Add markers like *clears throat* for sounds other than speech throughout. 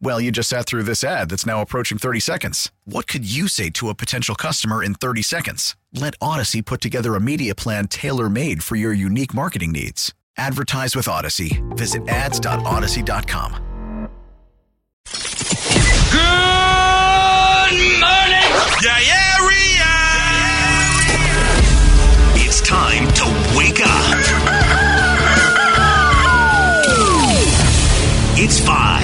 Well, you just sat through this ad that's now approaching 30 seconds. What could you say to a potential customer in 30 seconds? Let Odyssey put together a media plan tailor made for your unique marketing needs. Advertise with Odyssey. Visit ads.odyssey.com. Good morning, Diarrhea! It's time to wake up. It's five, and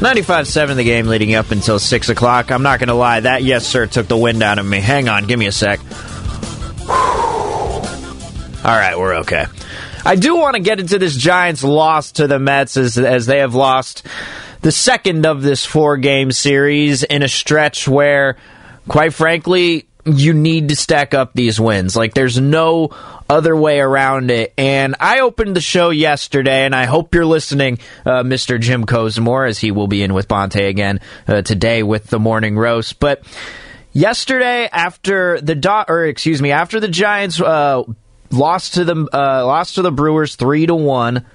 95.7 the game leading up until 6 o'clock. I'm not going to lie, that yes, sir, took the wind out of me. Hang on, give me a sec. All right, we're okay. I do want to get into this Giants loss to the Mets as, as they have lost the second of this four game series in a stretch where, quite frankly, you need to stack up these wins. Like, there's no other way around it. And I opened the show yesterday, and I hope you're listening, uh, Mr. Jim Kozimor, as he will be in with Bonta again uh, today with the morning roast. But yesterday, after the dot, or excuse me, after the Giants uh, lost to the uh, lost to the Brewers three to one.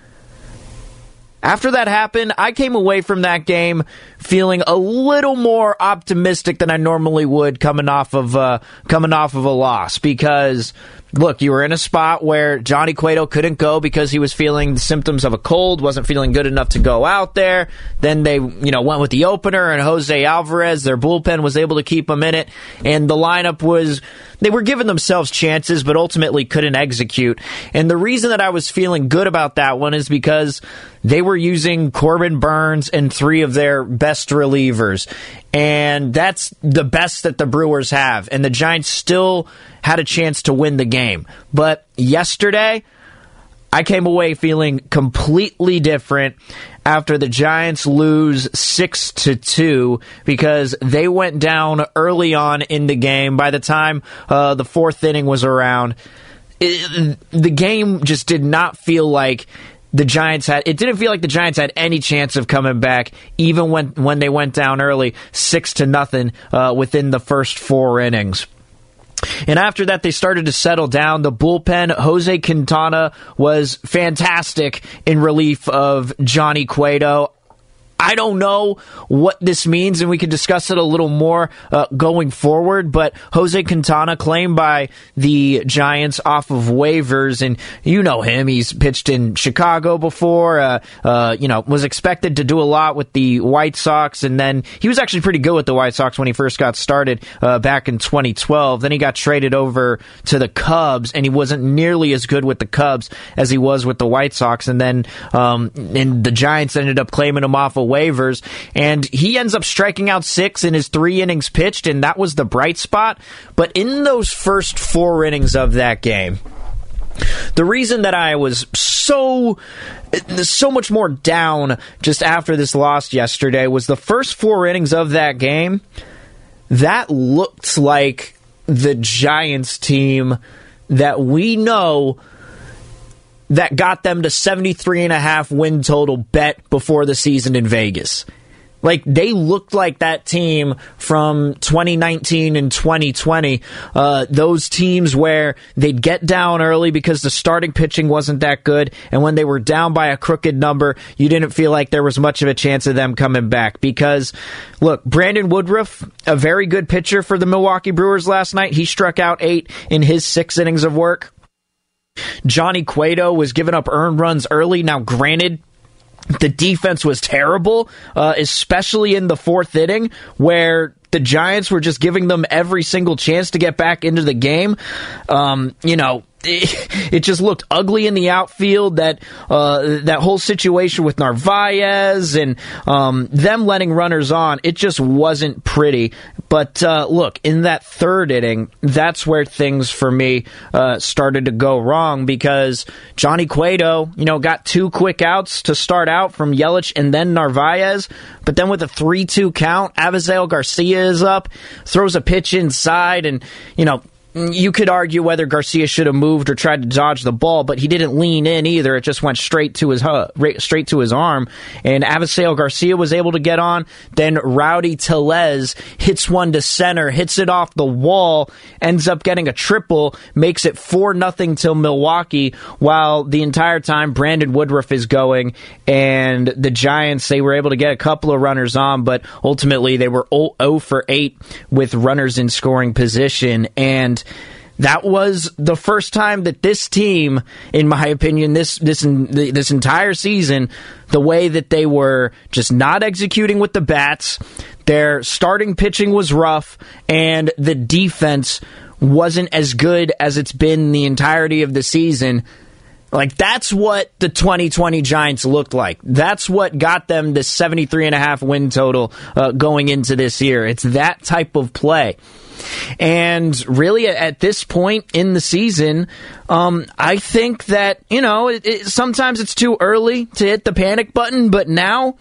After that happened, I came away from that game feeling a little more optimistic than I normally would coming off of uh, coming off of a loss because look, you were in a spot where Johnny Cueto couldn't go because he was feeling the symptoms of a cold, wasn't feeling good enough to go out there. Then they, you know, went with the opener and Jose Alvarez. Their bullpen was able to keep him in it, and the lineup was they were giving themselves chances, but ultimately couldn't execute. And the reason that I was feeling good about that one is because they were using Corbin Burnes and three of their best relievers. And that's the best that the Brewers have. And the Giants still had a chance to win the game. But yesterday, I came away feeling completely different after the Giants lose 6 to 2 because they went down early on in the game by the time uh, the fourth inning was around. It, the game just did not feel like the Giants had it didn't feel like the Giants had any chance of coming back even when when they went down early 6 to nothing uh, within the first 4 innings. And after that, they started to settle down. The bullpen, Jose Quintana was fantastic in relief of Johnny Cueto. I don't know what this means, and we can discuss it a little more uh, going forward. But Jose Quintana, claimed by the Giants off of waivers, and you know him. He's pitched in Chicago before. Uh, uh, you know, was expected to do a lot with the White Sox, and then he was actually pretty good with the White Sox when he first got started uh, back in 2012. Then he got traded over to the Cubs, and he wasn't nearly as good with the Cubs as he was with the White Sox. And then, um, and the Giants ended up claiming him off of waivers, and he ends up striking out six in his three innings pitched, and that was the bright spot. But in those first four innings of that game, the reason that I was so so much more down just after this loss yesterday was the first four innings of that game. That looked like the Giants team that we know that got them to 73 and a half win total bet before the season in Vegas. Like they looked like that team from 2019 and 2020. Uh, those teams where they'd get down early because the starting pitching wasn't that good, and when they were down by a crooked number, you didn't feel like there was much of a chance of them coming back. Because look, Brandon Woodruff, a very good pitcher for the Milwaukee Brewers last night. He struck out eight in his six innings of work. Johnny Cueto was giving up earned runs early. Now, granted, the defense was terrible, uh, especially in the fourth inning where the Giants were just giving them every single chance to get back into the game. Um, you know, *laughs* it just looked ugly in the outfield. That uh, that whole situation with Narvaez and um, them letting runners on, it just wasn't pretty. But uh, look, in that third inning, that's where things for me uh, started to go wrong because Johnny Cueto, you know, got two quick outs to start out from Yelich and then Narvaez. But then with a 3 2 count, Avisail Garcia is up, throws a pitch inside, and, you know, you could argue whether Garcia should have moved or tried to dodge the ball, but he didn't lean in either. It just went straight to his straight to his arm, and Avisail Garcia was able to get on. Then Rowdy Tellez hits one to center, hits it off the wall, ends up getting a triple, makes it four nothing till Milwaukee. While the entire time Brandon Woodruff is going, and the Giants they were able to get a couple of runners on, but ultimately they were 0 for 8 with runners in scoring position and that was the first time that this team, in my opinion, this this this entire season, the way that they were just not executing with the bats, their starting pitching was rough, and the defense wasn't as good as it's been the entirety of the season. Like that's what the 2020 Giants looked like. That's what got them the 73 and a half win total uh, going into this year. It's that type of play. And really, at this point in the season, um, I think that, you know, it, it, sometimes it's too early to hit the panic button, but now,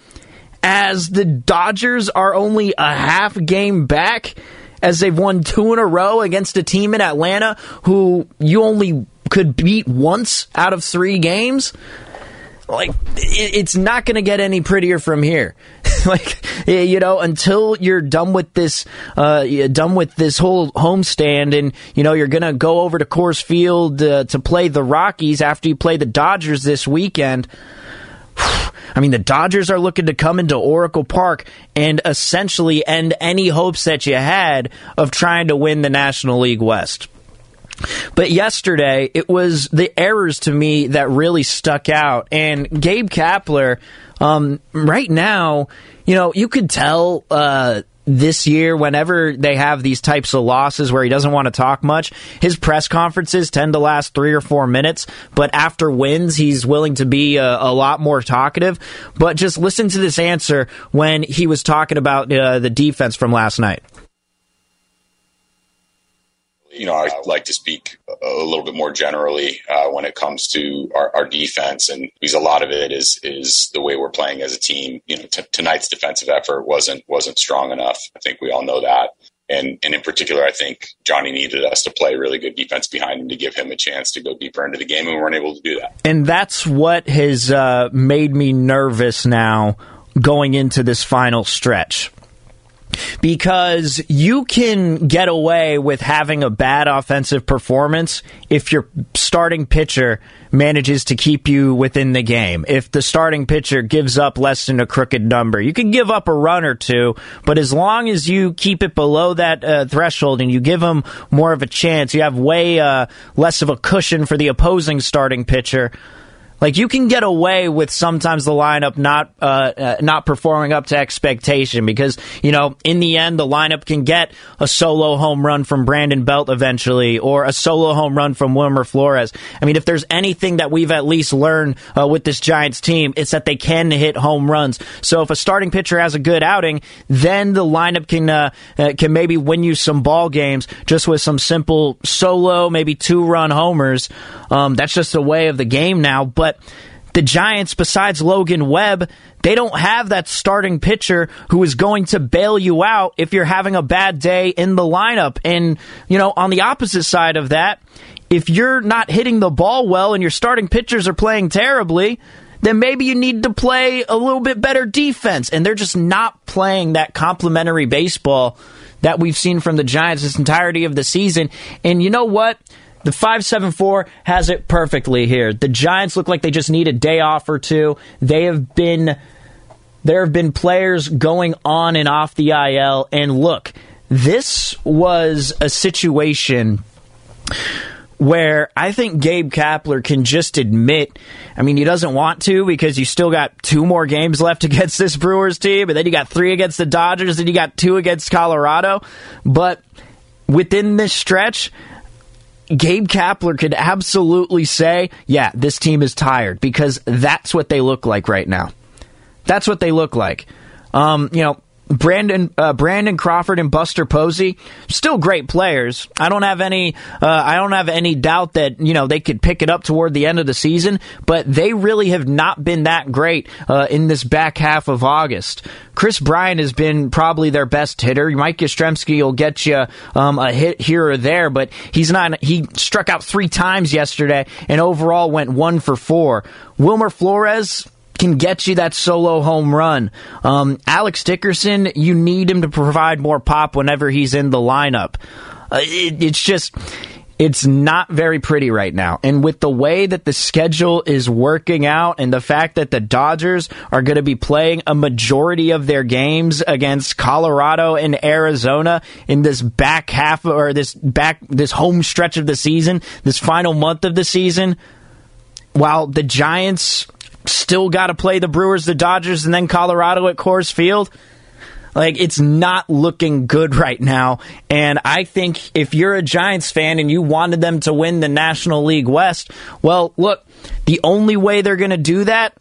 as the Dodgers are only a half game back, as they've won two in a row against a team in Atlanta who you only could beat once out of three games like it's not going to get any prettier from here *laughs* like you know until you're done with this uh done with this whole homestand and you know you're going to go over to Coors Field uh, to play the Rockies after you play the Dodgers this weekend *sighs* I mean, the Dodgers are looking to come into Oracle Park and essentially end any hopes that you had of trying to win the National League West. But yesterday, it was the errors to me that really stuck out. And Gabe Kapler, um, right now, you know, you could tell uh, this year, whenever they have these types of losses where he doesn't want to talk much, his press conferences tend to last three or four minutes. But after wins, he's willing to be a, a lot more talkative. But just listen to this answer when he was talking about uh, the defense from last night you know, I like to speak a little bit more generally uh, when it comes to our, our, defense, and because a lot of it is is the way we're playing as a team. You know, t- tonight's defensive effort wasn't wasn't strong enough. I think we all know that, and and in particular, I think Johnny needed us to play really good defense behind him to give him a chance to go deeper into the game, and we weren't able to do that. And that's what has uh, made me nervous now going into this final stretch because you can get away with having a bad offensive performance if your starting pitcher manages to keep you within the game. If the starting pitcher gives up less than a crooked number, you can give up a run or two, but as long as you keep it below that uh, threshold and you give them more of a chance, you have way uh, less of a cushion for the opposing starting pitcher. Like you can get away with sometimes the lineup not uh, uh, not performing up to expectation because you know in the end the lineup can get a solo home run from Brandon Belt eventually or a solo home run from Wilmer Flores. I mean, if there's anything that we've at least learned uh, with this Giants team, it's that they can hit home runs. So if a starting pitcher has a good outing, then the lineup can uh, uh, can maybe win you some ball games just with some simple solo, maybe two run homers. Um, that's just the way of the game now, but the Giants, besides Logan Webb, they don't have that starting pitcher who is going to bail you out if you're having a bad day in the lineup. And, you know, on the opposite side of that, if you're not hitting the ball well and your starting pitchers are playing terribly, then maybe you need to play a little bit better defense. And they're just not playing that complementary baseball that we've seen from the Giants this entirety of the season. And you know what? The 574 has it perfectly here. The Giants look like they just need a day off or two. They have been there have been players going on and off the IL and look, this was a situation where I think Gabe Kapler can just admit, I mean, he doesn't want to because you still got two more games left *laughs* against this Brewers team, and then you got three against the Dodgers, and you got two against Colorado. But within this stretch, Gabe Kapler could absolutely say, yeah, this team is tired because that's what they look like right now. That's what they look like. Um, you know, Brandon uh, Brandon Crawford and Buster Posey still great players. I don't have any uh, I don't have any doubt that you know they could pick it up toward the end of the season, but they really have not been that great uh, in this back half of August. Kris Bryant has been probably their best hitter. Mike Yastrzemski will get you um, a hit here or there, but he's not. He struck out three times yesterday and overall went one for four. Wilmer Flores can get you that solo home run. Um, Alex Dickerson, you need him to provide more pop whenever he's in the lineup. Uh, it, it's just. It's not very pretty right now. And with the way that the schedule is working out and the fact that the Dodgers are going to be playing a majority of their games against Colorado and Arizona in this back half or this back this home stretch of the season, this final month of the season, while the Giants still got to play the Brewers, the Dodgers, and then Colorado at Coors Field. Like, it's not looking good right now. And I think if you're a Giants fan and you wanted them to win the National League West, well, look, the only way they're going to do that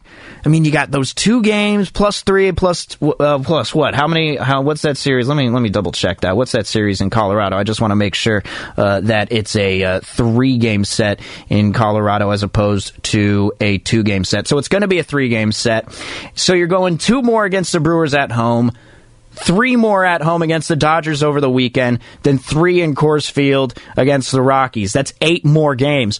I mean, you got those two games plus three plus uh, plus what? How many? How? What's that series? Let me let me double check that. What's that series in Colorado? I just want to make sure uh, that it's a uh, three game set in Colorado as opposed to a two game set. So it's going to be a three game set. So you're going two more against the Brewers at home three more at home against the Dodgers over the weekend, then three in Coors Field against the Rockies. That's eight more games.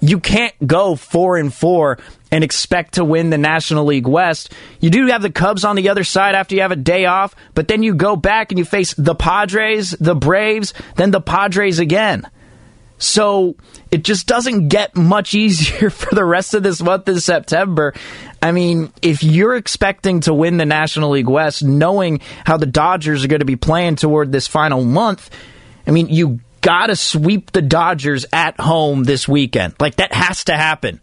You can't go four and four and expect to win the National League West. You do have the Cubs on the other side after you have a day off, but then you go back and you face the Padres, the Braves, then the Padres again. So it just doesn't get much *laughs* easier for the rest of this month in September. I mean, if you're expecting to win the National League West, knowing how the Dodgers are going to be playing toward this final month, I mean, you got to sweep the Dodgers at home this weekend. Like, that has to happen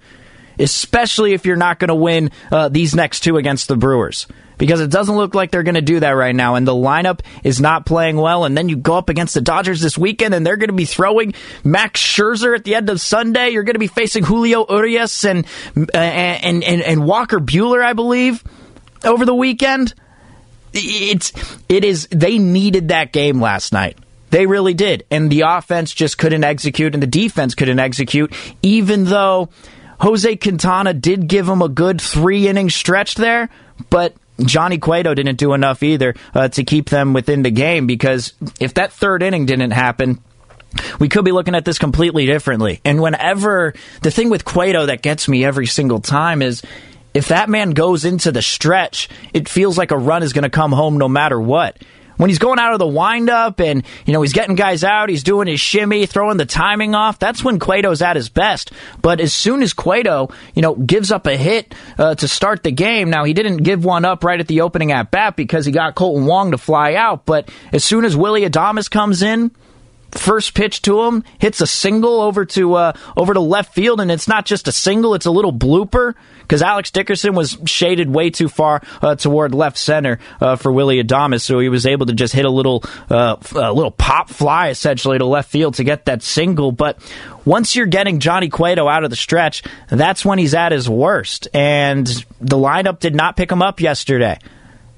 especially if you're not going to win uh, these next two against the Brewers. Because it doesn't look like they're going to do that right now, and the lineup is not playing well. And then you go up against the Dodgers this weekend, and they're going to be throwing Max Scherzer at the end of Sunday. You're going to be facing Julio Urias and uh, and, and and Walker Buehler, I believe, over the weekend. It's it is. They needed that game last night. They really did. And the offense just couldn't execute and the defense couldn't execute, even though Jose Quintana did give him a good three inning stretch there, but Johnny Cueto didn't do enough either uh, to keep them within the game because if that third inning didn't happen, we could be looking at this completely differently. And whenever the thing with Cueto that gets me every single time is if that man goes into the stretch, it feels like a run is going to come home no matter what when he's going out of the windup and you know he's getting guys out, he's doing his shimmy, throwing the timing off. That's when Cueto's at his best. But as soon as Cueto, you know, gives up a hit uh, to start the game, now he didn't give one up right at the opening at bat because he got Kolten Wong to fly out. But as soon as Willie Adames comes in, first pitch to him hits a single over to uh, over to left field, and it's not just a single; it's a little blooper because Alex Dickerson was shaded way too far uh, toward left center uh, for Willie Adames, so he was able to just hit a little uh, a little pop fly essentially to left field to get that single. But once you're getting Johnny Cueto out of the stretch, that's when he's at his worst, and the lineup did not pick him up yesterday.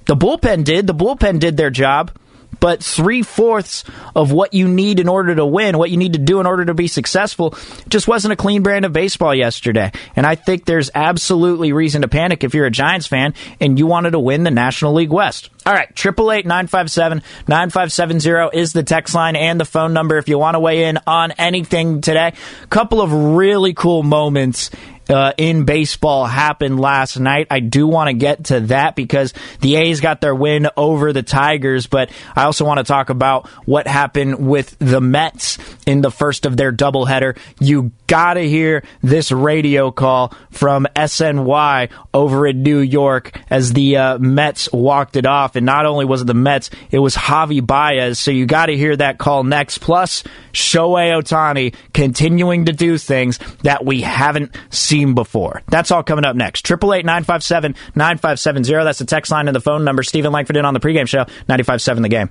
The bullpen did. The bullpen did their job but three fourths of what you need in order to win, what you need to do in order to be successful, just wasn't a clean brand of baseball yesterday. And I think there's absolutely reason to panic if you're a Giants fan and you wanted to win the National League West. All right, 888 957 9570 is the text line and the phone number if you want to weigh in on anything today. A Couple of really cool moments uh, in baseball happened last night. I do want to get to that because the A's got their win over the Tigers, but I also want to talk about what happened with the Mets in the first of their doubleheader. You got to hear this radio call from SNY over in New York as the uh, Mets walked it off. And not only was it the Mets, it was Javi Baez. So you got to hear that call next. Plus, Shohei Ohtani continuing to do things that we haven't seen before. That's all coming up next. 888 957 9570. That's the text line and the phone number. Steven Langford in on the pregame show, 95.7 the game.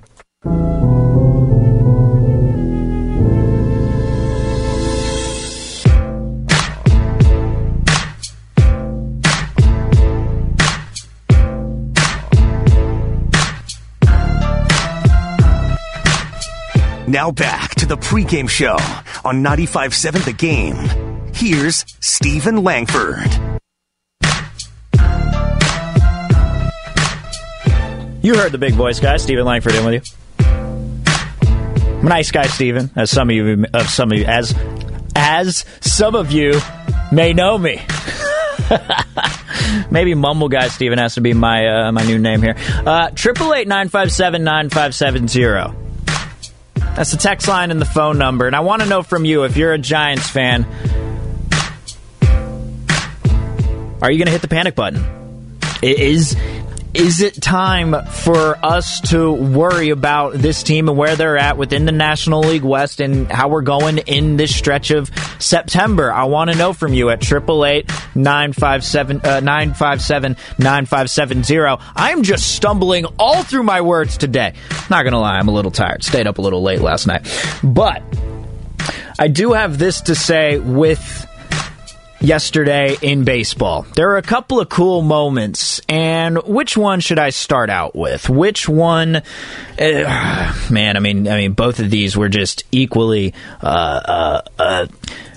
Now back to the pregame show on 95.7 The Game. Here's Steven Langford. You heard the big voice guy, Steven Langford, in with you. Nice guy, Steven, as some of you, uh, some of you, as as some of you may know me. *laughs* Maybe Mumble Guy Stephen has to be my uh, my new name here. Uh, triple eight nine five seven nine five seven zero. That's the text line and the phone number. And I want to know from you if you're a Giants fan, are you going to hit the panic button? Is is it time for us to worry about this team and where they're at within the National League West and how we're going in this stretch of September? I want to know from you at 888 957 uh, 9570. I am just stumbling all through my words today. Not going to lie, I'm a little tired. Stayed up a little late last night. But I do have this to say with yesterday in baseball. There are a couple of cool moments, and which one should I start out with? Which one? Uh, man, I mean, I mean, both of these were just equally. Uh, uh, uh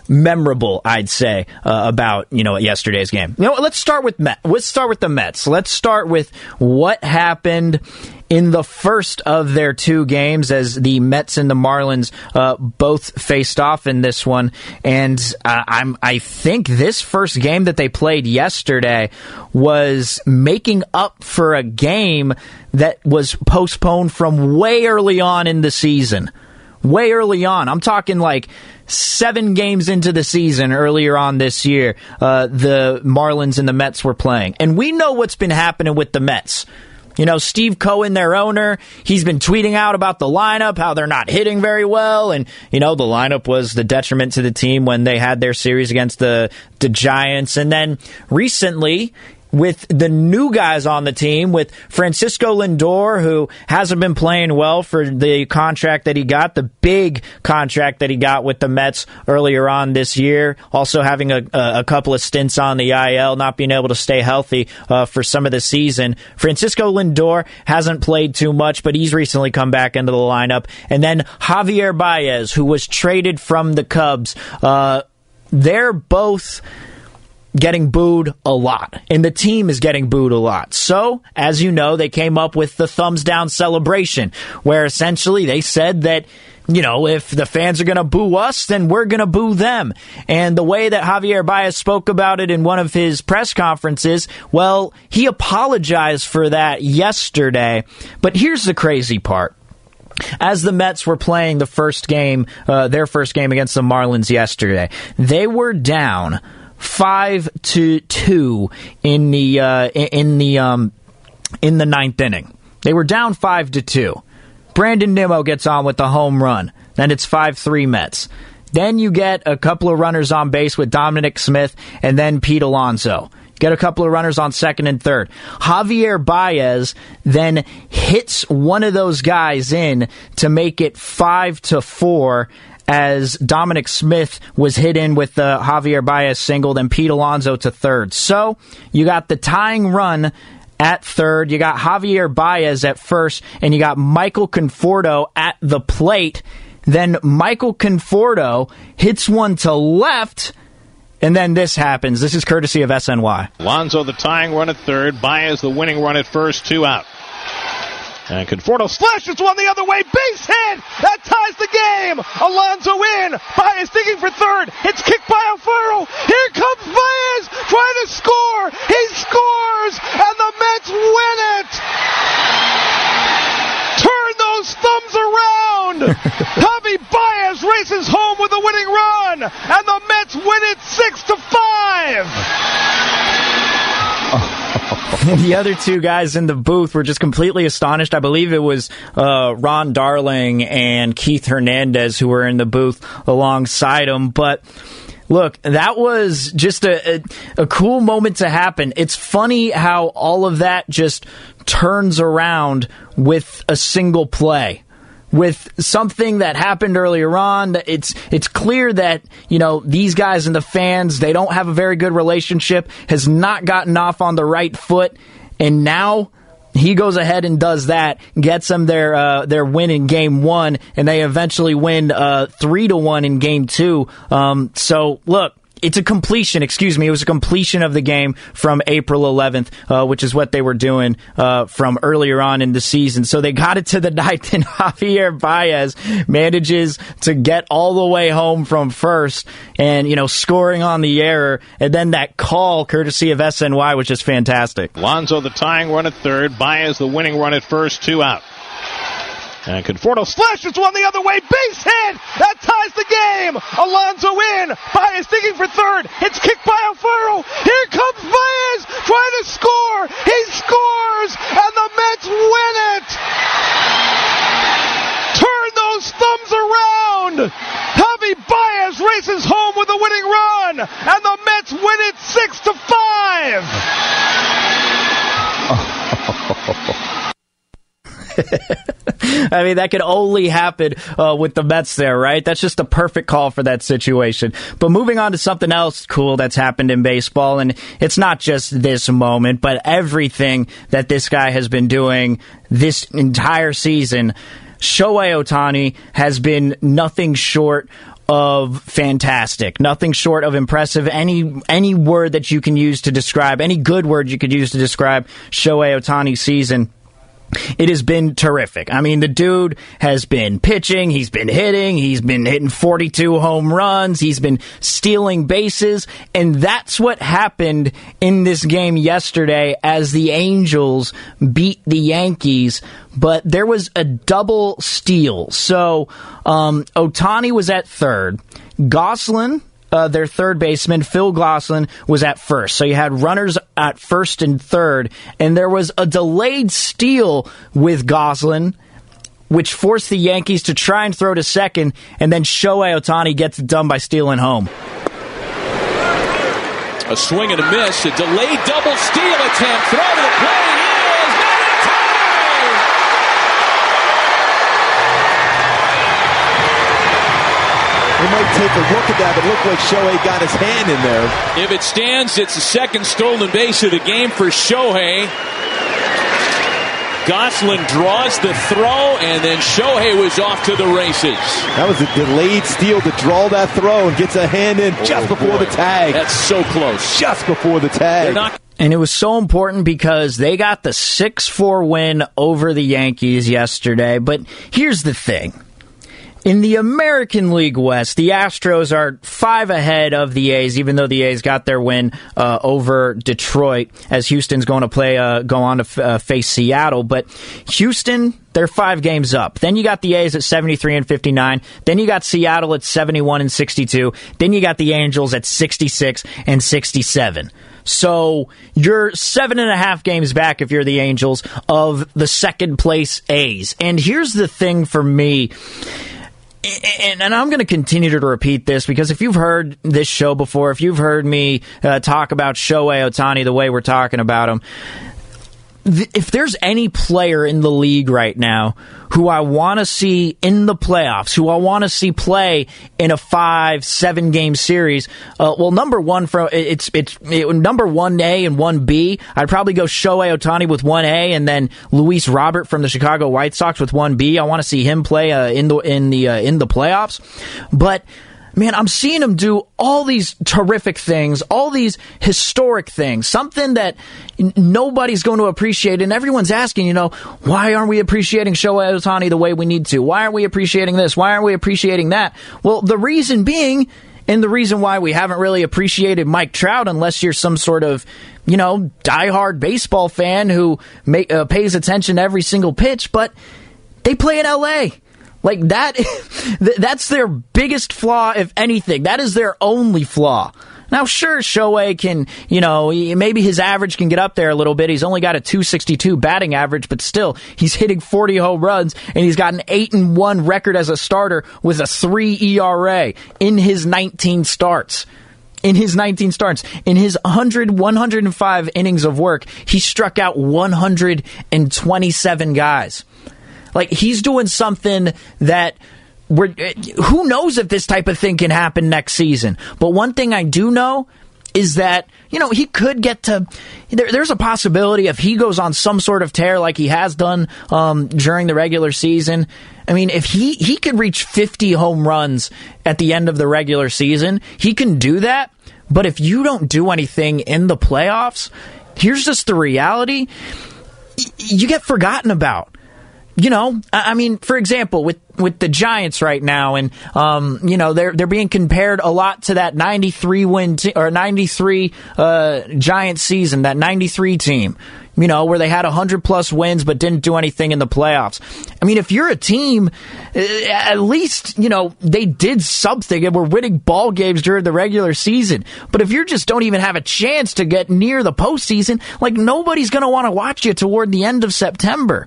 memorable, I'd say, uh, about you know yesterday's game. You know, let's start with Met. Let's start with the Mets. Let's start with what happened in the first of their two games as the Mets and the Marlins uh, both faced off in this one. And uh, I'm I think this first game that they played yesterday was making up for a game that was postponed from way early on in the season. Way early on. I'm talking like seven games into the season earlier on this year, uh, the Marlins and the Mets were playing. And we know what's been happening with the Mets. You know, Steve Cohen, their owner, he's been tweeting out about the lineup, how they're not hitting very well. And, you know, the lineup was the detriment to the team when they had their series against the, the Giants. And then recently, with the new guys on the team, with Francisco Lindor, who hasn't been playing well for the contract that he got, the big contract that he got with the Mets earlier on this year, also having a, a couple of stints on the IL, not being able to stay healthy uh, for some of the season. Francisco Lindor hasn't played too much, but he's recently come back into the lineup. And then Javier Baez, who was traded from the Cubs, uh, they're both getting booed a lot, and the team is getting booed a lot. So, as you know, they came up with the thumbs down celebration, where essentially they said that. You know, if the fans are going to boo us, then we're going to boo them. And the way that Javier Baez spoke about it in one of his press conferences, well, he apologized for that yesterday. But here's the crazy part as the Mets were playing the first game, uh, their first game against the Marlins yesterday, they were down five to two in the uh, in the um, in the ninth inning. They were down five to two. Brandon Nimmo gets on with the home run. Then it's five three Mets. Then you get a couple of runners on base with Dominic Smith and then Pete Alonso. Get a couple of runners on second and third. Javier Baez then hits one of those guys in to make it five to four as Dominic Smith was hit in with the Javier Baez single, then Pete Alonso to third. So you got the tying run at third. You got Javier Baez at first, and you got Michael Conforto at the plate. Then Michael Conforto hits one to left. And then this happens. This is courtesy of SNY. Alonso the tying run at third. Baez the winning run at first. Two out. And Conforto slashes one the other way. Base hit! That ties the game! Alonso in! Baez digging for third. It's kicked by Alfaro. Here comes Baez! Trying to score. He scores, and the Mets win it. Turn those thumbs around. *laughs* Javi Baez races home with a winning run, and the Mets win it six to five. *laughs* the other two guys in the booth were just completely astonished. I believe it was uh, Ron Darling and Keith Hernandez who were in the booth alongside him. But look, that was just a, a, a cool moment to happen. It's funny how all of that just turns around with a single play with something that happened earlier on. It's it's clear that you know these guys and the fans they don't have a very good relationship. Has not gotten off on the right foot, and now. He goes ahead and does that, gets them their uh, their win in game one, and they eventually win uh, three to one in game two. Um, so look, it's a completion. Excuse me, it was a completion of the game from April 11th, uh, which is what they were doing uh, from earlier on in the season. So they got it to the ninth, and *laughs* Javier Baez manages to get all the way home from first, and you know scoring on the error, and then that call courtesy of SNY, which is fantastic. Lonzo the tying run at third, Baez the winning run at first, two out. And Conforto slashes one the other way. Base hit! That ties the game! Alonso in! Baez digging for third. It's kicked by Alfaro. Here comes Baez trying to score. He scores! And the Mets win it! Turn those thumbs around! Javi Baez races home with a winning run! And the Mets win it 6 to 5! *laughs* *laughs* I mean, that could only happen uh, with the Mets there, right? That's just a perfect call for that situation. But moving on to something else cool that's happened in baseball, and it's not just this moment, but everything that this guy has been doing this entire season. Shohei Ohtani has been nothing short of fantastic, nothing short of impressive. Any any word that you can use to describe, any good word you could use to describe Shohei Ohtani's season it has been terrific. I mean, the dude has been pitching, he's been hitting, he's been hitting 42 home runs, he's been stealing bases, and that's what happened in this game yesterday as the Angels beat the Yankees. But there was a double steal. So, um, Ohtani was at third. Gonsolin uh, their third baseman, Phil Gosselin, was at first. So you had runners at first and third, and there was a delayed steal with Gosselin which forced the Yankees to try and throw to second, and then Shohei Ohtani gets it done by stealing home. A swing and a miss, a delayed double steal attempt, throw to the plate. We might take a look at that. It looked like Shohei got his hand in there. If it stands, it's the second stolen base of the game for Shohei. Gosselin draws the throw, and then Shohei was off to the races. That was a delayed steal to draw that throw and gets a hand in oh, just before boy. the tag. That's so close. Just before the tag. Not- and it was so important because they got the 6 4 win over the Yankees yesterday. But here's the thing in the American League West, the Astros are five ahead of the A's, even though the A's got their win uh, over Detroit, as Houston's going to play, uh, go on to f- uh, face Seattle. But Houston, they're five games up. Then you got the A's at 73 and 59. Then you got Seattle at 71 and 62. Then you got the Angels at 66 and 67. So you're seven and a half games back if you're the Angels of the second place A's. And here's the thing for me and, and, I'm going to continue to repeat this because if you've heard this show before, if you've heard me uh, talk about Shohei Ohtani the way we're talking about him, if there's any player in the league right now who I want to see in the playoffs, who I want to see play in a five, seven game series, uh, well, number one for it's it's it, number one A and one B. I'd probably go Shohei Ohtani with one A, and then Luis Robert from the Chicago White Sox with one B. I want to see him play uh, in the in the uh, in the playoffs, but man, I'm seeing him do all these terrific things, all these historic things, something that nobody's going to appreciate. And everyone's asking, you know, why aren't we appreciating Shohei Ohtani the way we need to? Why aren't we appreciating this? Why aren't we appreciating that? Well, the reason being and the reason why we haven't really appreciated Mike Trout, unless you're some sort of, you know, diehard baseball fan who may, uh, pays attention to every single pitch, but they play in LA. Like that, *laughs* that's their biggest flaw, if anything. That is their only flaw. Now, sure, Shohei can, you know, maybe his average can get up there a little bit. He's only got a 262 batting average, but still, he's hitting 40 home runs, and he's got an 8 and 1 record as a starter with a 3 ERA in his 19 starts in his 19 starts. In his 100, 105 innings of work, he struck out 127 guys. Like, he's doing something that we're, who knows if this type of thing can happen next season. But one thing I do know is that you know he could get to there, there's a possibility if he goes on some sort of tear like he has done um, during the regular season. I mean if he he could reach 50 home runs at the end of the regular season he can do that. But if you don't do anything in the playoffs here's just the reality. You get forgotten about you know, I mean, for example, with with the Giants right now, and um, you know they're they're being compared a lot to that ninety three win te- or ninety three uh, Giant season, that ninety three team. You know, where they had 100 plus wins but didn't do anything in the playoffs. I mean, if you're a team, uh, at least, you know, they did something and were winning ball games during the regular season. But if you just don't even have a chance to get near the postseason, like nobody's going to want to watch you toward the end of September.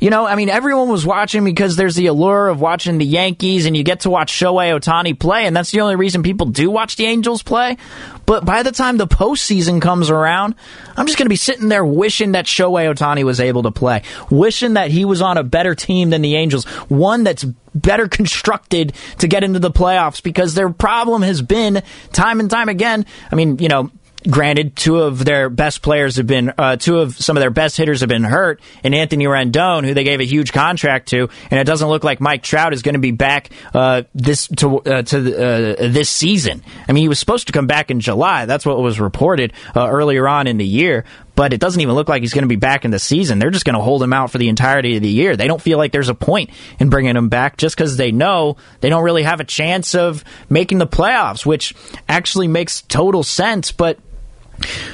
You know, I mean, everyone was watching because there's the allure of watching the Yankees and you get to watch Shohei Ohtani play, and that's the only reason people do watch the Angels play. But by the time the postseason comes around, I'm just going to be sitting there wishing that Shohei Ohtani was able to play, wishing that he was on a better team than the Angels, one that's better *laughs* constructed to get into the playoffs because their problem has been time and time again. I mean, you know, Granted, two of their best players have been, uh, two of some of their best hitters have been hurt, and Anthony Rendon, who they gave a huge contract to, and it doesn't look like Mike Trout is going to be back uh, this to uh, to uh, this season. I mean, he was supposed to come back in July. That's what was reported uh, earlier on in the year, but it doesn't even look like he's going to be back in the season. They're just going to hold him out for the entirety of the year. They don't feel like there's a point in bringing him back just because they know they don't really have a chance of making the playoffs, which actually makes total sense. But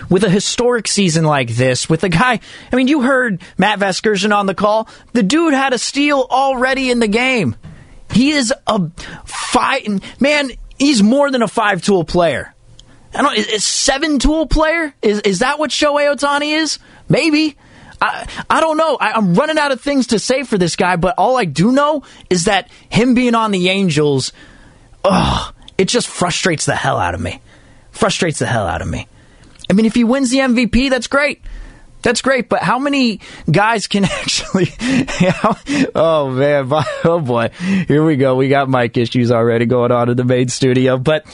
with a historic season like this, with a guy, I mean, you heard Matt Vasgersian on the call. The dude had a steal already in the game. He is a five, man, he's more than a five tool player. I don't, is seven tool player? Is, is that what Shohei Ohtani is? Maybe. I, I don't know. I, I'm running out of things to say for this guy, but all I do know is that him being on the Angels, ugh, it just frustrates the hell out of me. Frustrates the hell out of me. I mean, if he wins the MVP, that's great. That's great, but how many guys can *laughs* actually? oh man, oh boy, here we go. We got mic issues already going on in the main studio. But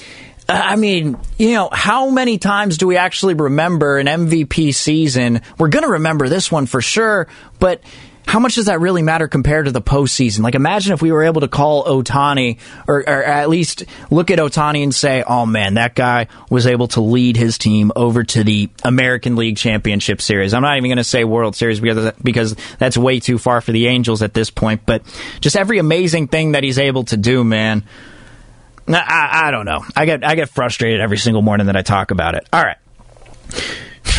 uh, I mean, you know, how many times do we actually remember an MVP season? We're going to remember this one for sure, but how much does that really matter compared to the postseason? Like, imagine if we were able to call Ohtani, or, or, at least look at Ohtani and say, oh man, that guy was able to lead his team over to the American League Championship Series. I'm not even going to say World Series because, because that's way too far for the Angels at this point, but just every amazing thing that he's able to do, man. I, I don't know. I get I get frustrated every single morning that I talk about it. All right.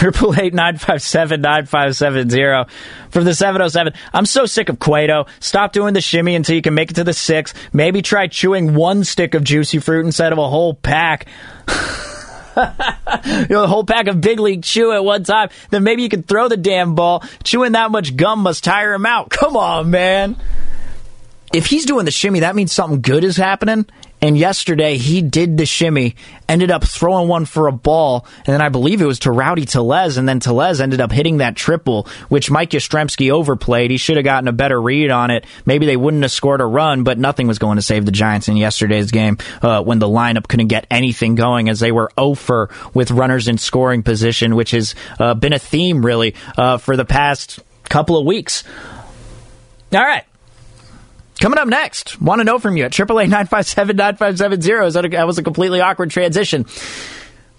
Triple eight nine five seven nine five seven zero from the seven oh seven. I'm so sick of Cueto. Stop doing the shimmy until you can make it to the six. Maybe try chewing one stick of juicy fruit instead of a whole pack. *laughs* you know, a whole pack of big league chew at one time. Then maybe you can throw the damn ball. Chewing that much gum must tire him out. Come on, man. If he's doing the shimmy, that means something good is happening. And yesterday he did the shimmy, ended up throwing one for a ball, and then I believe it was to Rowdy Tellez, and then Tellez ended up hitting that triple, which Mike Yastrzemski overplayed. He should have gotten a better read on it. Maybe they wouldn't have scored a run, but nothing was going to save the Giants in yesterday's game uh, when the lineup couldn't get anything going as they were over with runners in scoring position, which has uh, been a theme really uh, for the past couple of weeks. All right. Coming up next, want to know from you at 888 957 9570. That was a completely awkward transition.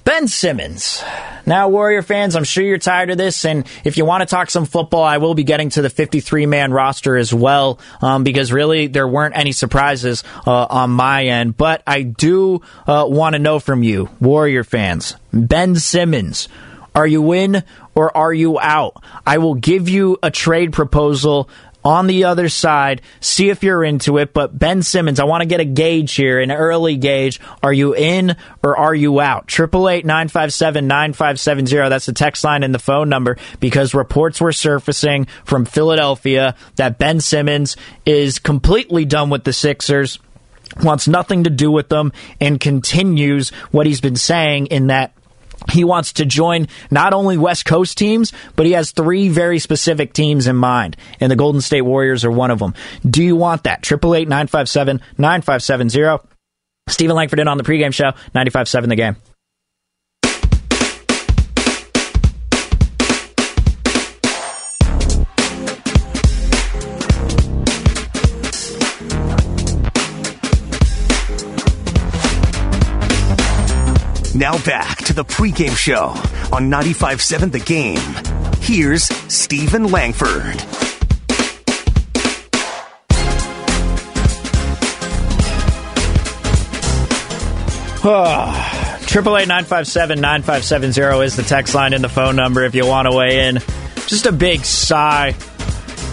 Ben Simmons. Now, Warrior fans, I'm sure you're tired of this, and if you want to talk some football, I will be getting to the 53 man roster as well, um, because really there weren't any surprises uh, on my end. But I do uh, want to know from you, Warrior fans, Ben Simmons. Are you in or are you out? I will give you a trade proposal on the other side. See if you're into it. But Ben Simmons, I want to get a gauge here, an early gauge. Are you in or are you out? Triple eight nine five seven nine five seven zero. That's the text line and the phone number because reports were surfacing from Philadelphia that Ben Simmons is completely done with the Sixers. Wants nothing to do with them and continues what he's been saying in that he wants to join not only West Coast teams, but he has three very specific teams in mind, and the Golden State Warriors are one of them. Do you want that? Triple eight nine five seven nine five seven zero. Steven Langford in on the pregame show, 95.7 the game. Now back to the pregame show on 95.7 The Game. Here's Steven Langford. Triple eight nine five seven nine five seven zero is the text line and the phone number if you want to weigh in. Just a big sigh.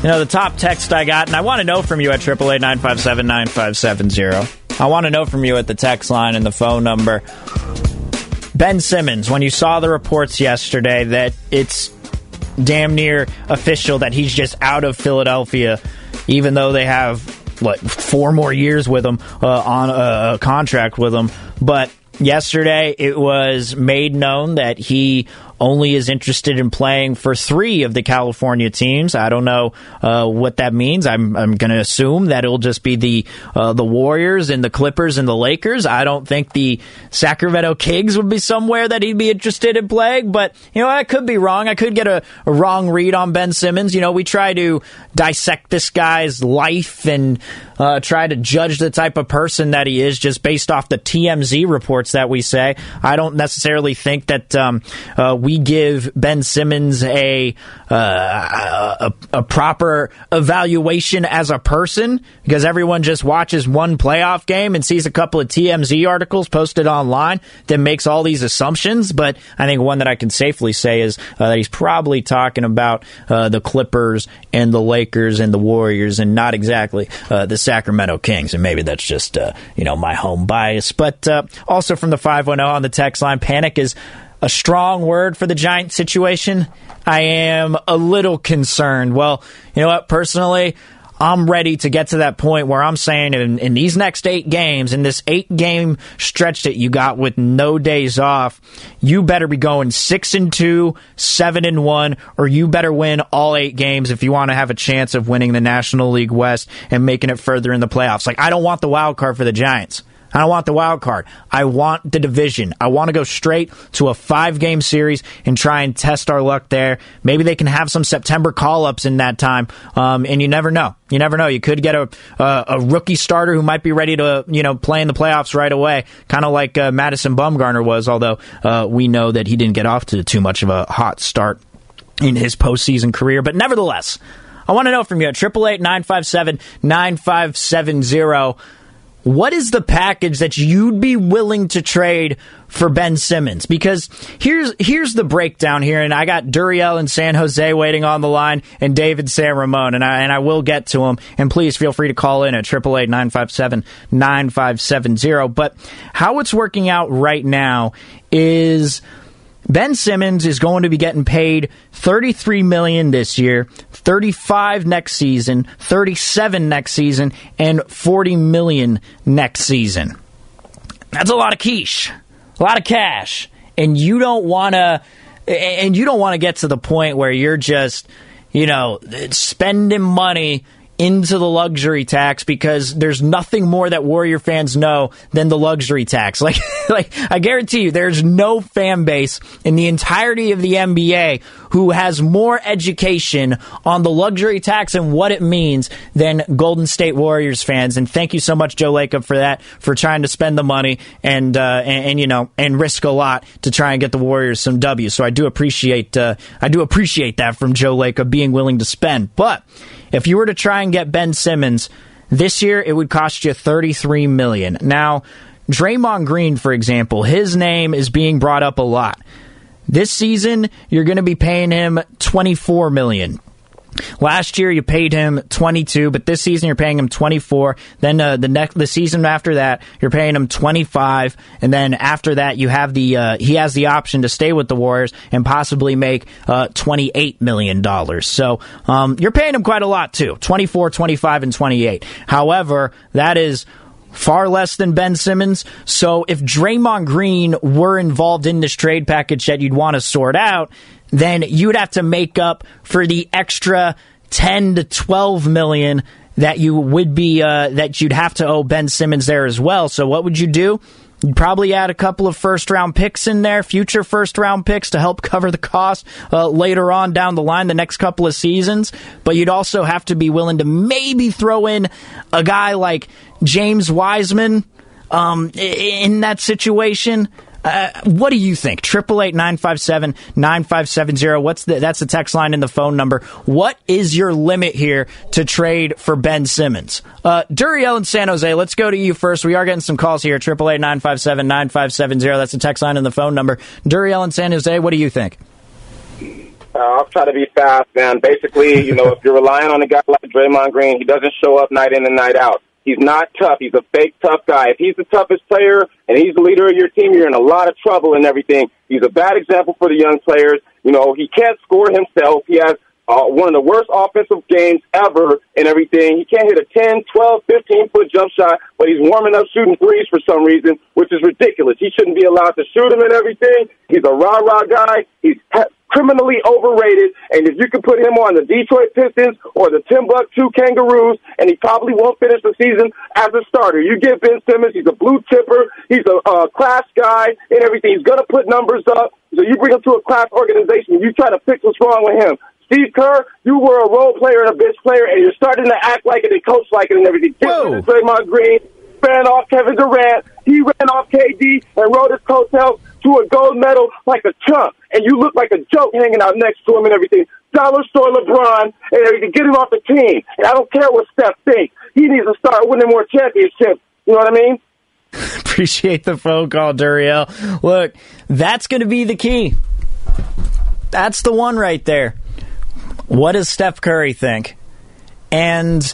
You know, the top text I got, and I want to know from you at triple eight nine five seven nine five seven zero. I want to know from you at the text line and the phone number. Ben Simmons, when you saw the reports yesterday that it's damn near official that he's just out of Philadelphia, even though they have what four more years with him uh, on a, a contract with him. But yesterday, it was made known that he only is interested in playing for three of the California teams. I don't know uh, what that means. I'm I'm going to assume that it'll just be the uh, the Warriors and the Clippers and the Lakers. I don't think the Sacramento Kings would be somewhere that he'd be interested in playing. But you know, I could be wrong. I could get a, a wrong read on Ben Simmons. You know, we try to dissect this guy's life and uh, try to judge the type of person that he is just based off the TMZ reports that we say. I don't necessarily think that um, uh, we give Ben Simmons a, uh, a, a proper evaluation as a person because everyone just watches one playoff game and sees a couple of TMZ articles posted online that makes all these assumptions. But I think one that I can safely say is uh, that he's probably talking about uh, the Clippers and the Lakers and the Warriors and not exactly uh, the Sacramento Kings. And maybe that's just, uh, you know, my home bias. But uh, also from the 510 on the text line, panic is a strong word for the Giant situation. I am a little concerned. Well, you know what? Personally, I'm ready to get to that point where I'm saying in, in, these next eight games, in this eight game stretch that you got with no days off, you better be going six and two, seven and one, or you better win all eight games if you want to have a chance of winning the National League West and making it further in the playoffs. Like, I don't want the wild card for the Giants. I don't want the wild card. I want the division. I want to go straight to a five game series and try and test our luck there. Maybe they can have some September call ups in that time. Um, and you never know. You never know. You could get a, a, a rookie starter who might be ready to you know play in the playoffs right away, kind of like uh, Madison Bumgarner was. Although uh, we know that he didn't get off to too much of a hot start in his postseason career. But nevertheless, I want to know from you at triple eight nine five seven nine five seven zero what is the package that you'd be willing to trade for Ben Simmons? Because here's here's the breakdown here, and I got Duriel and San Jose waiting on the line, and David San Ramon, and I and I will get to him. And please feel free to call in at triple eight nine five seven nine five seven zero. But how it's working out right now is. Ben Simmons is going to be getting paid 33 million this year, 35 next season, 37 next season, and 40 million next season. That's a lot of quiche, a lot of cash, and you don't want to and you don't want to get to the point where you're just, you know, spending money into the luxury tax because there's nothing more that Warrior fans know than the luxury tax. *laughs* Like, like I guarantee you, there's no fan base in the entirety of the NBA who has more education on the luxury tax and what it means than Golden State Warriors fans. And thank you so much, Joe Lacob, for that, for trying to spend the money and, uh, and, and, you know, and risk a lot to try and get the Warriors some W. So I do appreciate, uh, I do appreciate that from Joe Lacob being willing to spend. But if you were to try and get Ben Simmons this year, it would cost you thirty-three million. Now, Draymond Green, for example, his name is being brought up a lot. This season, you're going to be paying him twenty-four million. Last year you paid him 22, but this season you're paying him 24. Then uh, the next the season after that you're paying him 25, and then after that you have the uh, he has the option to stay with the Warriors and possibly make uh, 28 million dollars. So um, you're paying him quite a lot too, 24, 25, and 28. However, that is far less than Ben Simmons. So if Draymond Green were involved in this trade package that you'd want to sort out, then you'd have to make up for the extra 10 to 12 million that you would be uh, that you'd have to owe Ben Simmons there as well. So what would you do? You'd probably add a couple of first round picks in there, future first round picks to help *laughs* cover the cost uh, later on down the line, the next couple of seasons. But you'd also have to be willing to maybe throw in a guy like James Wiseman um, in that situation. Uh, what do you think? Triple eight nine five seven nine five seven zero. What's the that's the text line and the phone number. What is your limit here to trade for Ben Simmons? Uh, Duriel in San Jose. Let's go to you first. We are getting some calls here. Triple eight nine five seven nine five seven zero. That's the text line and the phone number. Duriel in San Jose. What do you think? Uh, I'll try to be fast, man. Basically, you know, if you're relying on a guy like Draymond Green, he doesn't show up night in and night out. He's not tough. He's a fake tough guy. If he's the toughest player and he's the leader of your team, you're in a lot of trouble and everything. He's a bad example for the young players. You know, he can't score himself. He has uh, one of the worst offensive games ever and everything. He can't hit a 10, 12, 15 foot jump shot, but he's warming up shooting threes for some reason, which is ridiculous. He shouldn't be allowed to shoot them and everything. He's a rah rah guy. He's criminally overrated. And if you could put him on the Detroit Pistons or the Timbuktu Kangaroos, and he probably won't finish the season as a starter. You give Ben Simmons, he's a blue chipper, he's a uh, class guy, and everything. He's going to put numbers up. So you bring him to a class organization, you try to fix what's wrong with him. Steve Kerr, you were a role player and a bench player, and you're starting to act like it and coach like it and everything. Draymond Green ran off Kevin Durant. He ran off KD and rode his coattails to a gold medal like a chump, and you look like a joke hanging out next to him and everything. Dollar store LeBron and everything. Get him off the team. And I don't care what Steph thinks. He needs to start winning more championships. You know what I mean? *laughs* Appreciate the phone call, Duriel. Look, that's going to be the key. That's the one right there. What does Steph Curry think? And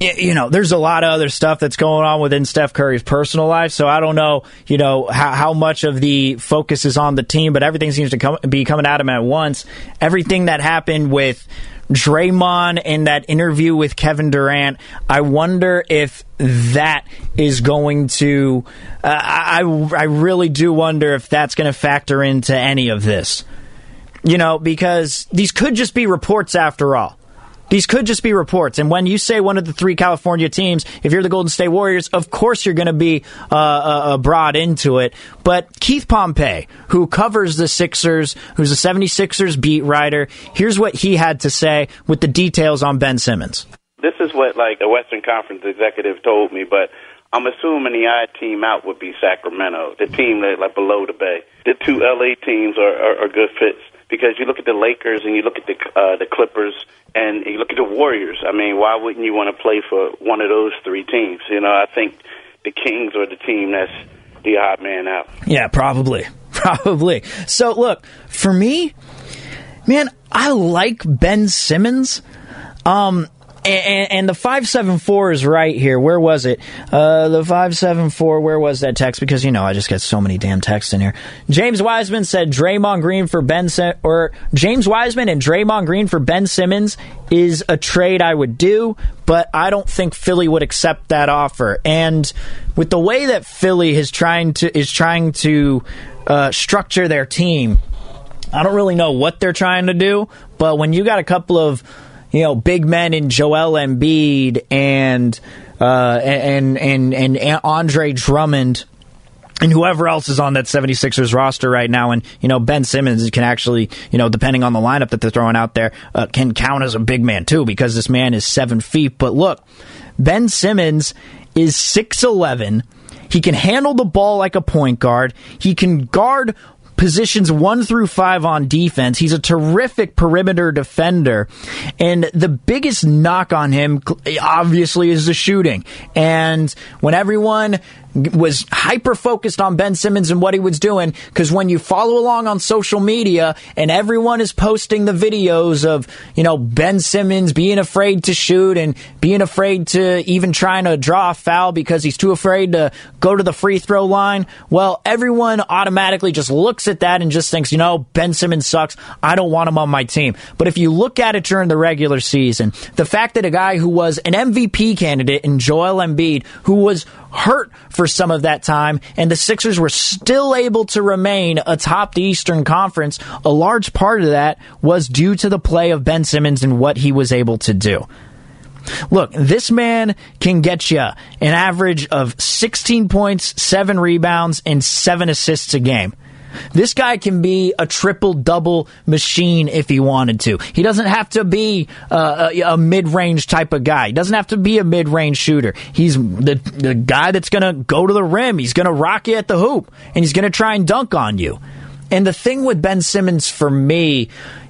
you know, there's a lot of other stuff that's going on within Steph Curry's personal life. So I don't know, you know, how, how much of the focus is on the team, but everything seems to come, be coming at him at once. Everything that happened with Draymond in that interview with Kevin Durant, I wonder if that is going to. Uh, I I really do wonder if that's going to factor into any of this. You know, because these could just be reports after all. These could just be reports. And when you say one of the three California teams, if you're the Golden State Warriors, of course you're going to be uh, uh, uh, brought into it. But Keith Pompey, who covers the Sixers, who's a 76ers beat writer, here's what he had to say with the details on Ben Simmons. This is what like a Western Conference executive told me, but I'm assuming the odd team out would be Sacramento, the team that like below the Bay. The two LA teams are, are, are good fits because you look at the Lakers and you look at the uh, the Clippers and you look at the Warriors. I mean, why wouldn't you want to play for one of those three teams? You know, I think the Kings are the team that's the odd man out. Yeah, probably, *laughs* probably. So look, for me, man, I like Ben Simmons. Um, and, and, the 574 is right here. Where was it? Uh, the 574, where was that text? Because, you know, I just get so many damn texts in here. James Wiseman said Draymond Green for Ben, or James Wiseman and Draymond Green for Ben Simmons is a trade I would do, but I don't think Philly would accept that offer. And with the way that Philly is trying to, is trying to, uh, structure their team, I don't really know what they're trying to do, but when you got a couple of you know big men in Joel Embiid and uh, and and and Andre Drummond and whoever else is on that 76ers roster right now. And, you know, Ben Simmons can actually, you know, depending on the lineup that they're throwing out there, uh, can count as a big man too, because this man is seven feet. But look, Ben Simmons is 6'11. He can handle the ball like a point guard. He can guard positions one through five on defense. He's a terrific perimeter defender. And the biggest knock on him, obviously, is the shooting. And when everyone was hyper focused on Ben Simmons and what he was doing because when you follow along on social media and everyone is posting the videos of, you know, Ben Simmons being afraid to shoot and being afraid to even trying to draw a foul because he's too afraid to go to the free throw line, well, everyone automatically just looks at that and just thinks, you know, Ben Simmons sucks. I don't want him on my team. But if you look at it during the regular season, the fact that a guy who was an MVP candidate in Joel Embiid, who was hurt for some of that time, and the Sixers were still able to remain atop the Eastern Conference. A large part of that was due to the play of Ben Simmons and what he was able to do. Look, this man can get you an average of 16 points, 7 rebounds, and 7 assists a game. This guy can be a triple double machine if he wanted to. He doesn't have to be uh, a, a mid range type of guy. He doesn't have to be a mid range shooter. He's the, the guy that's going to go to the rim. He's going to rock you at the hoop, and he's going to try and dunk on you. And the thing with Ben Simmons for me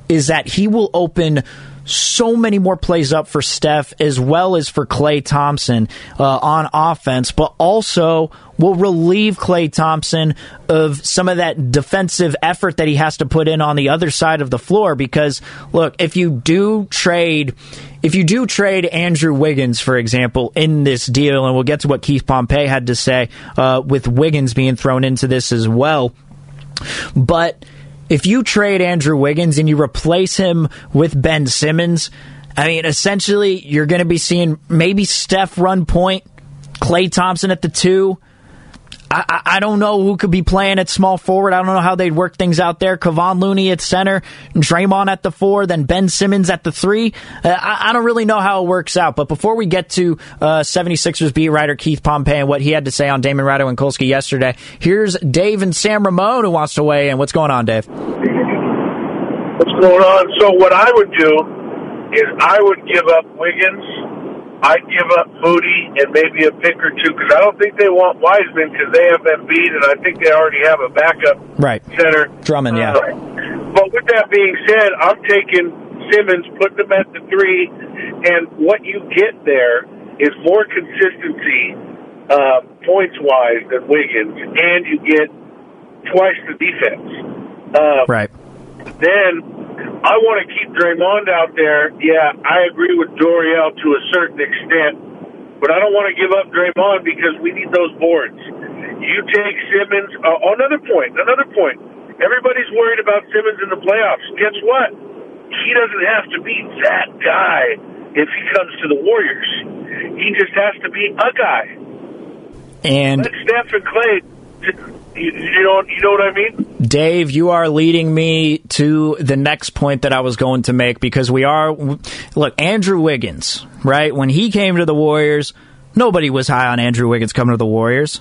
is that he will open so many more plays up for Steph as well as for Klay Thompson uh, on offense, but also will relieve Klay Thompson of some of that defensive effort that he has to put in on the other side of the floor. Because look, if you do trade, if you do trade Andrew Wiggins, for example, in this deal, and we'll get to what Keith Pompey had to say uh, with Wiggins being thrown into this as well, but if you trade Andrew Wiggins and you replace him with Ben Simmons, I mean, essentially, you're going to be seeing maybe Steph run point, Klay Thompson at the two, I, I, don't know who could be playing at small forward. I don't know how they'd work things out there. Kevon Looney at center, Draymond at the four, then Ben Simmons at the three. Uh, I, I, don't really know how it works out. But before we get to uh, 76ers beat writer Keith Pompey and what he had to say on Damon Ratto and Kolsky yesterday, here's Dave and San Ramon who wants to weigh in. What's going on, Dave? What's going on? So what I would do is I would give up Wiggins I'd give up Moody and maybe a pick or two because I don't think they want Wiseman because they have Embiid and I think they already have a backup right. center. Drummond, yeah. Uh, but with that being said, I'm taking Simmons, putting him at the three, and what you get there is more consistency uh, points wise than Wiggins, and you get twice the defense. Uh, right. Then I want to keep Draymond out there. Yeah, I agree with Duriel to a certain extent, but I don't want to give up Draymond because we need those boards. You take Simmons. Uh, another point. Another point. Everybody's worried about Simmons in the playoffs. Guess what? He doesn't have to be that guy if he comes to the Warriors. He just has to be a guy. And let Steph and Klay you, you know, you know what I mean? Dave, you are leading me to the next point that I was going to make because we are look Andrew Wiggins, right? When he came to the Warriors, nobody was high on Andrew Wiggins coming to the Warriors.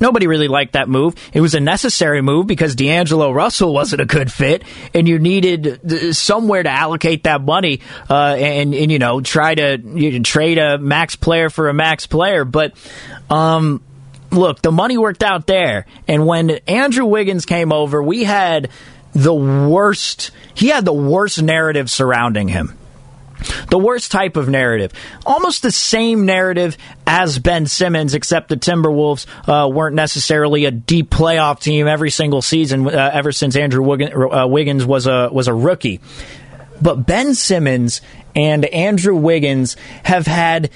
Nobody really liked that move. It was a necessary move because D'Angelo Russell wasn't a good fit, and you needed somewhere to allocate that money uh, and, and you know try to you trade a max player for a max player. But um, look, the money worked out there. And when Andrew Wiggins came over, we had the worst, he had the worst narrative surrounding him. The worst type of narrative. Almost the same narrative as Ben Simmons, except the Timberwolves uh, weren't necessarily a deep playoff team every single season uh, ever since Andrew uh, Wiggins was a, was a rookie. But Ben Simmons and Andrew Wiggins have had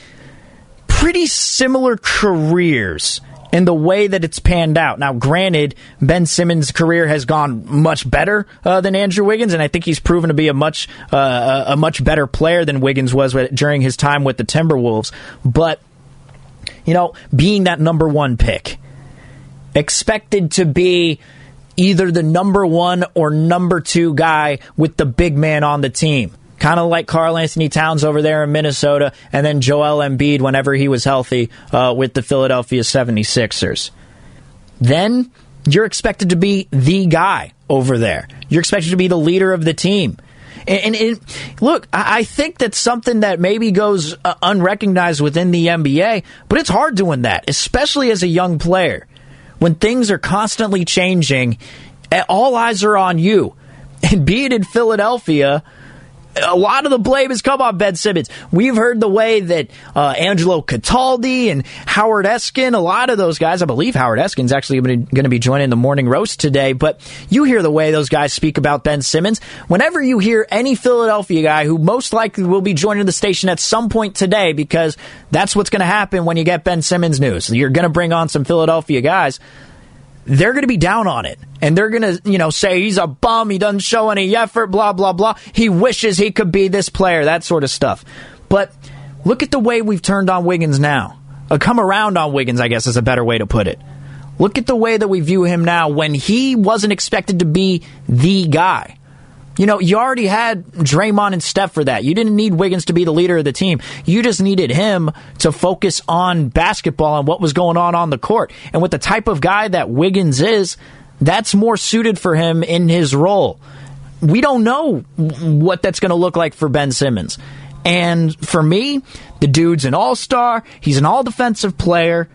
pretty similar careers in the way that it's panned out. Now, granted, Ben Simmons' career has gone much better uh, than Andrew Wiggins, and I think he's proven to be a much uh, a much better player than Wiggins was during his time with the Timberwolves. But you know, being that number one pick, expected to be either the number one or number two guy with the big man on the team. Kind of like Karl Anthony Towns over there in Minnesota, and then Joel Embiid whenever he was healthy uh, with the Philadelphia 76ers. Then you're expected to be the guy over there. You're expected to be the leader of the team. And, and, and look, I, I think that's something that maybe goes uh, unrecognized within the NBA, but it's hard doing that, especially as a young player. When things are constantly changing, all eyes are on you. And be it in Philadelphia, a lot of the blame has come on Ben Simmons. We've heard the way that uh, Angelo Cataldi and Howard Eskin, a lot of those guys, I believe Howard Eskin's actually going to be joining the morning roast today, but you hear the way those guys speak about Ben Simmons. Whenever you hear any Philadelphia guy who most likely will be joining the station at some point today, because that's what's going to happen when you get Ben Simmons news. You're going to bring on some Philadelphia guys they're going to be down on it. And they're going to, you know, say he's a bum, he doesn't show any effort, blah, blah, blah. He wishes he could be this player, that sort of stuff. But look at the way we've turned on Wiggins now. A come around on Wiggins, I guess, is a better way to put it. Look at the way that we view him now when he wasn't expected to be the guy. You know, you already had Draymond and Steph for that. You didn't need Wiggins to be the leader of the team. You just needed him to focus on basketball and what was going on on the court. And with the type of guy that Wiggins is, that's more suited for him in his role. We don't know what that's going to look like for Ben Simmons. And for me, the dude's an all star. He's an all defensive player.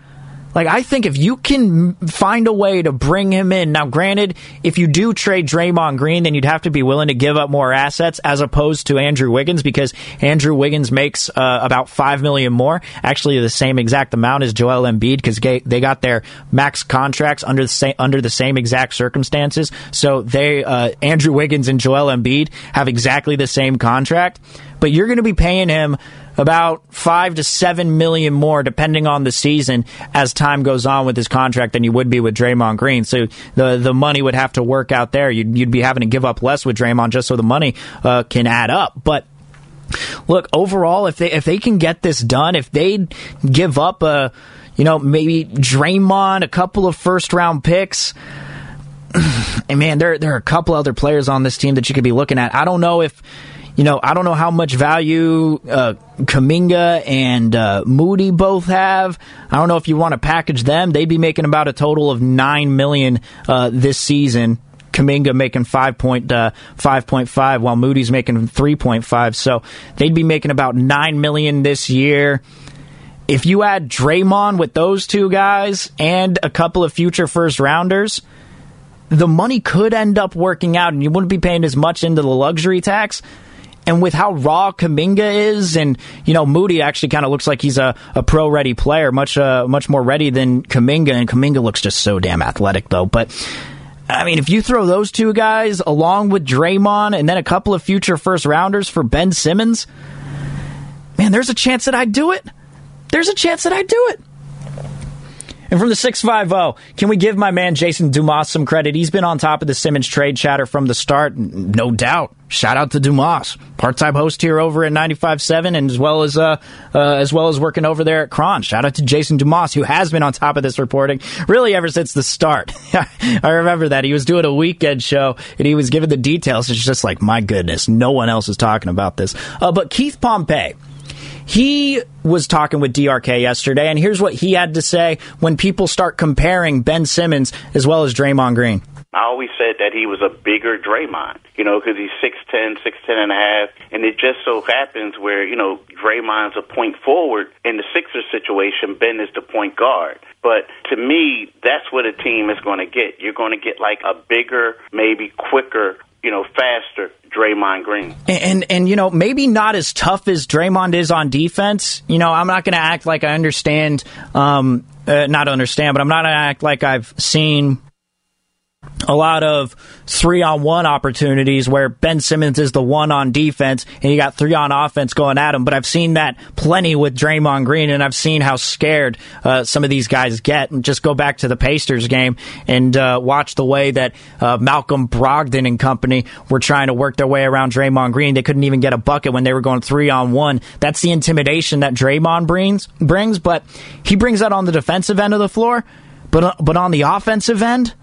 Like, I think if you can find a way to bring him in, now granted, if you do trade Draymond Green, then you'd have to be willing to give up more assets as opposed to Andrew Wiggins because Andrew Wiggins makes uh, about five million more, actually the same exact amount as Joel Embiid because they got their max contracts under the same under the same exact circumstances. So they uh, Andrew Wiggins and Joel Embiid have exactly the same contract, but you're going to be paying him about five to seven million more, depending on the season, as time goes on with his contract than you would be with Draymond Green. So the the money would have to work out there. You'd, you'd be having to give up less with Draymond just so the money uh, can add up. But look, overall, if they if they can get this done, if they give up a you know maybe Draymond, a couple of first round picks. *clears throat* And man, there there are a couple other players on this team that you could be looking at. I don't know if you know, I don't know how much value uh, Kuminga and uh, Moody both have. I don't know if you want to package them. They'd be making about a total of nine million uh, this season. Kuminga making five point uh, while Moody's making three point five. So they'd be making about nine million this year. If you add Draymond with those two guys and a couple of future first rounders, the money could end up working out, and you wouldn't be paying as much into the luxury tax. And with how raw Kuminga is, and you know Moody actually kind of looks like he's a, a pro ready player, much uh, much more ready than Kuminga, and Kuminga looks just so damn athletic though. But I mean, if you throw those two guys along with Draymond, and then a couple of future first rounders for Ben Simmons, man, there's a chance that I'd do it. There's a chance that I'd do it. And from the 650, can we give my man Jason Dumas some credit? He's been on top of the Simmons trade chatter from the start, no doubt. Shout out to Dumas, part-time host here over at 95.7 and as well as uh, uh, as well as working over there at KRON. Shout out to Jason Dumas who has been on top of this reporting really ever since the start. *laughs* I remember that. He was doing a weekend show and he was giving the details. It's just like, my goodness, no one else is talking about this. Uh, but Keith Pompey he was talking with DRK yesterday, and here's what he had to say when people start comparing Ben Simmons as well as Draymond Green. I always said that he was a bigger Draymond, you know, because he's six ten, six ten and a half, and it just so happens where you know Draymond's a point forward in the Sixers situation, Ben is the point guard. But to me, that's what a team is going to get. You're going to get like a bigger, maybe quicker, you know, faster Draymond Green. And, and, and you know, maybe not as tough as Draymond is on defense. You know, I'm not going to act like I understand, um, uh, not understand, but I'm not going to act like I've seen a lot of three on one opportunities where Ben Simmons is the one on defense and you got three on offense going at him. But I've seen that plenty with Draymond Green and I've seen how scared uh, some of these guys get. And just go back to the Pacers game and uh, watch the way that uh, Malcolm Brogdon and company were trying to work their way around Draymond Green. They couldn't even get a bucket when they were going three on one. That's the intimidation that Draymond brings, brings but he brings that on the defensive end of the floor. But, but on the offensive end,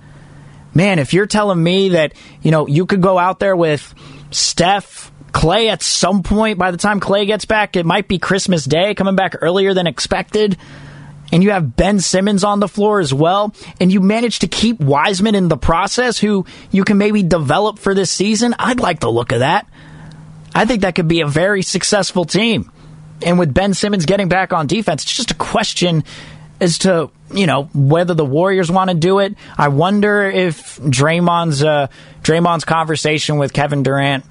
man, if you're telling me that, you know, you could go out there with Steph, Klay at some point, by the time Klay gets back, it might be Christmas Day, coming back earlier than expected. And you have Ben Simmons on the floor as well. And you manage to keep Wiseman in the process, who you can maybe develop for this season. I'd like the look of that. I think that could be a very successful team. And with Ben Simmons getting back on defense, it's just a question as to you know whether the Warriors want to do it. I wonder if Draymond's uh, Draymond's conversation with Kevin Durant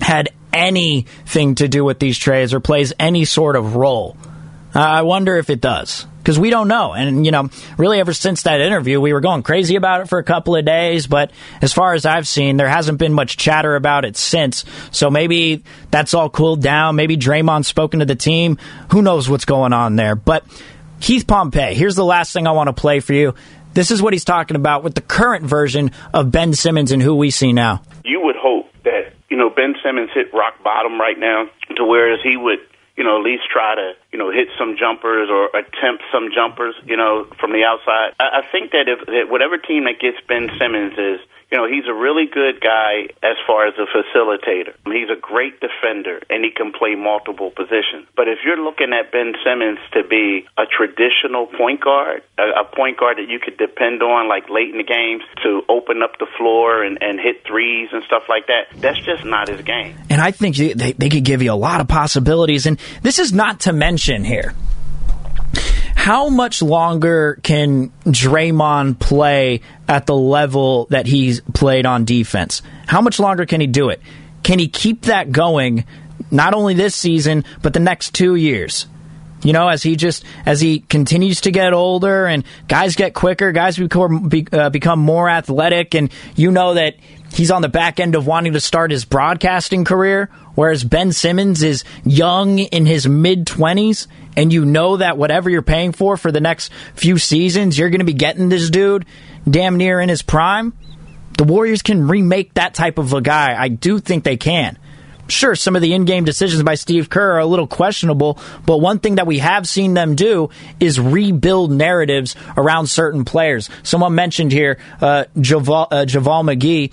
had anything to do with these trades or plays any sort of role. Uh, I wonder if it does because we don't know. And, you know, really ever since that interview, we were going crazy about it for a couple of days. But as far as I've seen, there hasn't been much chatter about it since. So maybe that's all cooled down. Maybe Draymond's spoken to the team. Who knows what's going on there? But Keith Pompey, here's the last thing I want to play for you. This is what he's talking about with the current version of Ben Simmons and who we see now. You would hope that, you know, Ben Simmons hit rock bottom right now to whereas he would you know, at least try to, you know, hit some jumpers or attempt some jumpers, you know, from the outside. I, I think that if that whatever team that gets Ben Simmons is, you know, he's a really good guy as far as a facilitator. He's a great defender and he can play multiple positions. But if you're looking at Ben Simmons to be a traditional point guard, a, a point guard that you could depend on like late in the games to open up the floor and, and hit threes and stuff like that, that's just not his game. And I think they, they could give you a lot of possibilities. And this is not to mention here how much longer can Draymond play at the level that he's played on defense? How much longer can he do it? Can he keep that going not only this season, but the next two years? You know, as he just as he continues to get older and guys get quicker, guys become uh, become more athletic, and you know that he's on the back end of wanting to start his broadcasting career, whereas Ben Simmons is young in his mid twenties and you know that whatever you're paying for for the next few seasons, you're going to be getting this dude damn near in his prime, the Warriors can remake that type of a guy. I do think they can. Sure, some of the in game decisions by Steve Kerr are a little questionable, but one thing that we have seen them do is rebuild narratives around certain players. Someone mentioned here uh, JaVale, uh, JaVale McGee.